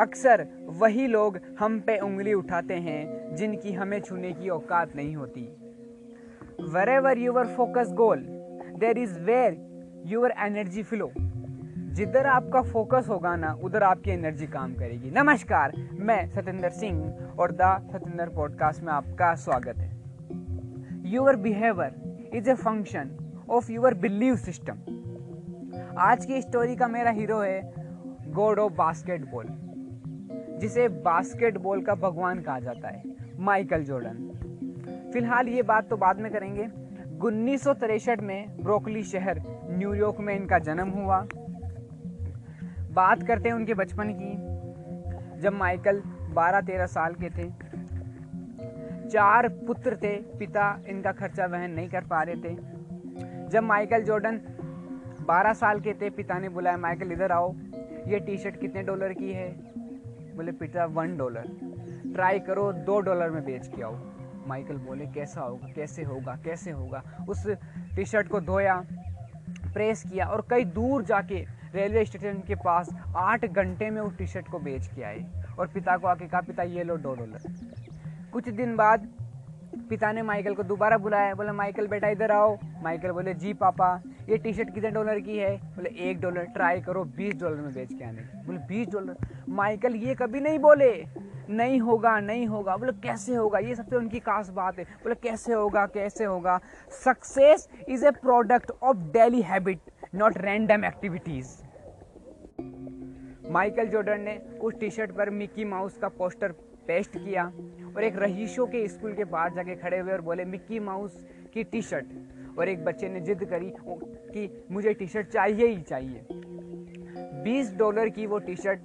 अक्सर वही लोग हम पे उंगली उठाते हैं, जिनकी हमें छूने की औकात नहीं होती। Wherever your focus goal there is where your energy flow जिधर आपका फोकस होगा ना, उधर आपकी एनर्जी काम करेगी। नमस्कार, मैं सतेंद्र सिंह और द सत्येंद्र पॉडकास्ट में आपका स्वागत है। Your behaviour is a function of your believe system आज की स्टोरी का मेरा हीरो है गॉड ऑफ़ बास्केटबॉल जिसे बास्केटबॉल का भगवान कहा जाता है माइकल जॉर्डन फ़िलहाल ये बात तो बाद में करेंगे। उन्नीस में ब्रोकली शहर न्यूयॉर्क में इनका जन्म हुआ। बात करते हैं उनके बचपन की। जब माइकल 12-13 साल के थे, चार पुत्र थे, पिता इनका खर्चा वहन नहीं कर पा रहे थे। जब माइकल जॉर्डन 12 साल के थे, पिता ने बुलाया माइकल इधर आओ। ये टी शर्ट कितने डॉलर की है? बोले, पिता वन डॉलर ट्राई करो, दो डॉलर में बेच के आओ। माइकल बोले, कैसा होगा कैसे होगा कैसे होगा? उस टी शर्ट को धोया प्रेस किया और कई दूर जाके रेलवे स्टेशन के पास आठ घंटे में उस टी शर्ट को बेच के आए और पिता को आके कहा, पिता, ये लो दो डॉलर कुछ दिन बाद पिता ने माइकल को दोबारा बुलाया, बोले माइकल बेटा, इधर आओ। माइकल बोले, जी, पापा। ये टी शर्ट कितने डॉलर की है? बोले, एक डॉलर ट्राई करो, बीस डॉलर में बेच के आने। बोले, बीस डॉलर माइकल, ये कभी नहीं बोले। नहीं होगा नहीं होगा। बोले, कैसे होगा? ये सबसे उनकी खास बात है। बोले, कैसे होगा कैसे होगा? Success is a product of daily habit not random activities Michael Jordan ने उस टी शर्ट पर मिक्की माउस का पोस्टर पेस्ट किया और एक रहीशों के स्कूल के बाहर जाके खड़े हुए और बोले मिक्की माउस की टी शर्ट और एक बच्चे ने जिद करी कि मुझे टी शर्ट चाहिए ही चाहिए। 20 डॉलर की वो टी शर्ट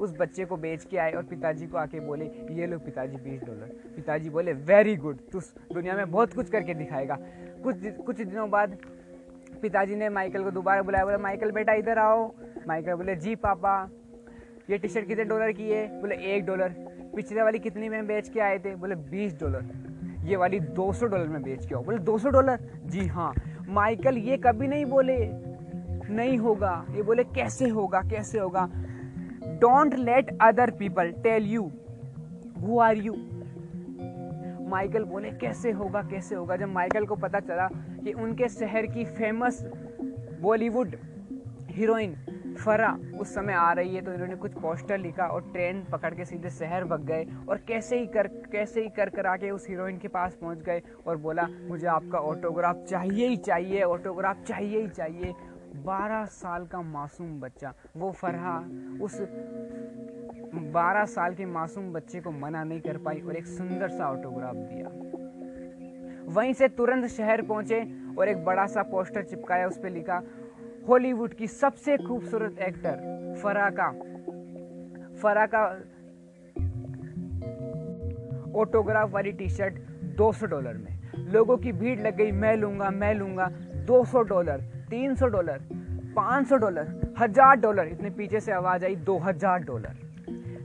उस बच्चे को बेच के आए और पिताजी को आके बोले, ये लो पिताजी बीस डॉलर पिताजी बोले वेरी गुड तू दुनिया में बहुत कुछ करके दिखाएगा। कुछ कुछ दिनों बाद पिताजी ने माइकल को दोबारा बुलाया, बोला, माइकल बेटा, इधर आओ। माइकल बोले, जी पापा, ये टी शर्ट कितने डॉलर की है? बोले, एक डॉलर पिछले वाली कितनी में बेच के आए थे? बोले, बीस डॉलर ये वाली दो सौ डॉलर में बेच के आओ। बोले, दो सौ डॉलर? जी हाँ। माइकल ये कभी नहीं बोले, नहीं होगा। ये बोले, कैसे होगा कैसे होगा? Don't let other people tell you who are you Michael बोले, कैसे होगा कैसे होगा? जब माइकल को पता चला कि उनके शहर की फ़ेमस बॉलीवुड हीरोइन फरा उस समय आ रही है तो इन्होंने कुछ पोस्टर लिखा और ट्रेन पकड़ के सीधे शहर भग गए और कैसे ही कर, कैसे ही कर कर आके उस हीरोइन के पास पहुँच गए और बोला, मुझे आपका ऑटोग्राफ चाहिए ही चाहिए ऑटोग्राफ चाहिए ही चाहिए। बारह साल का मासूम बच्चा, वो फरहा उस बारह साल के मासूम बच्चे को मना नहीं कर पाई और एक सुंदर सा ऑटोग्राफ दिया। वहीं से तुरंत शहर पहुँचे और एक बड़ा सा पोस्टर चिपकाया, उस पर लिखा हॉलीवुड की सबसे खूबसूरत एक्टर फरा का फरा का ऑटोग्राफ वाली टी शर्ट 200 डॉलर में। लोगों की भीड़ लग गई, मैं लूँगा मैं लूँगा 200 डॉलर, तीन सौ डॉलर, पाँच सौ डॉलर, हज़ार डॉलर, इतने पीछे से आवाज़ आई, दो हज़ार डॉलर।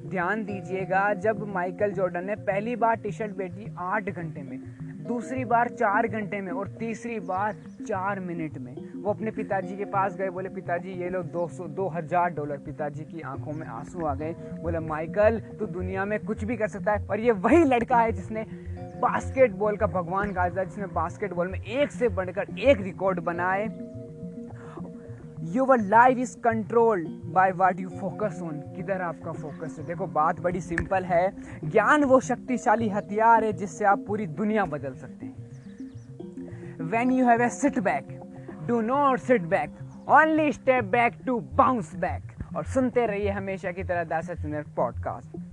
ध्यान दीजिएगा, जब माइकल जॉर्डन ने पहली बार टी शर्ट बेची आठ घंटे में, दूसरी बार चार घंटे में और तीसरी बार चार मिनट में। वो अपने पिताजी के पास गए, बोले, पिताजी, ये लोग दो सौ, दो हज़ार डॉलर। पिताजी की आँखों में आँसू आ गए। बोले, माइकल, तू दुनिया में कुछ भी कर सकता है और ये वही लड़का है जिसने बास्केटबॉल का भगवान है जिसने बास्केटबॉल में एक से बढ़कर एक रिकॉर्ड बनाए। Your life is controlled by what you focus on किधर आपका फोकस है? देखो, बात बड़ी सिंपल है। ज्ञान वो शक्तिशाली हथियार है जिससे आप पूरी दुनिया बदल सकते हैं। When you have a sit back do not sit back only step back to bounce back और सुनते रहिए हमेशा की तरह दासा पॉडकास्ट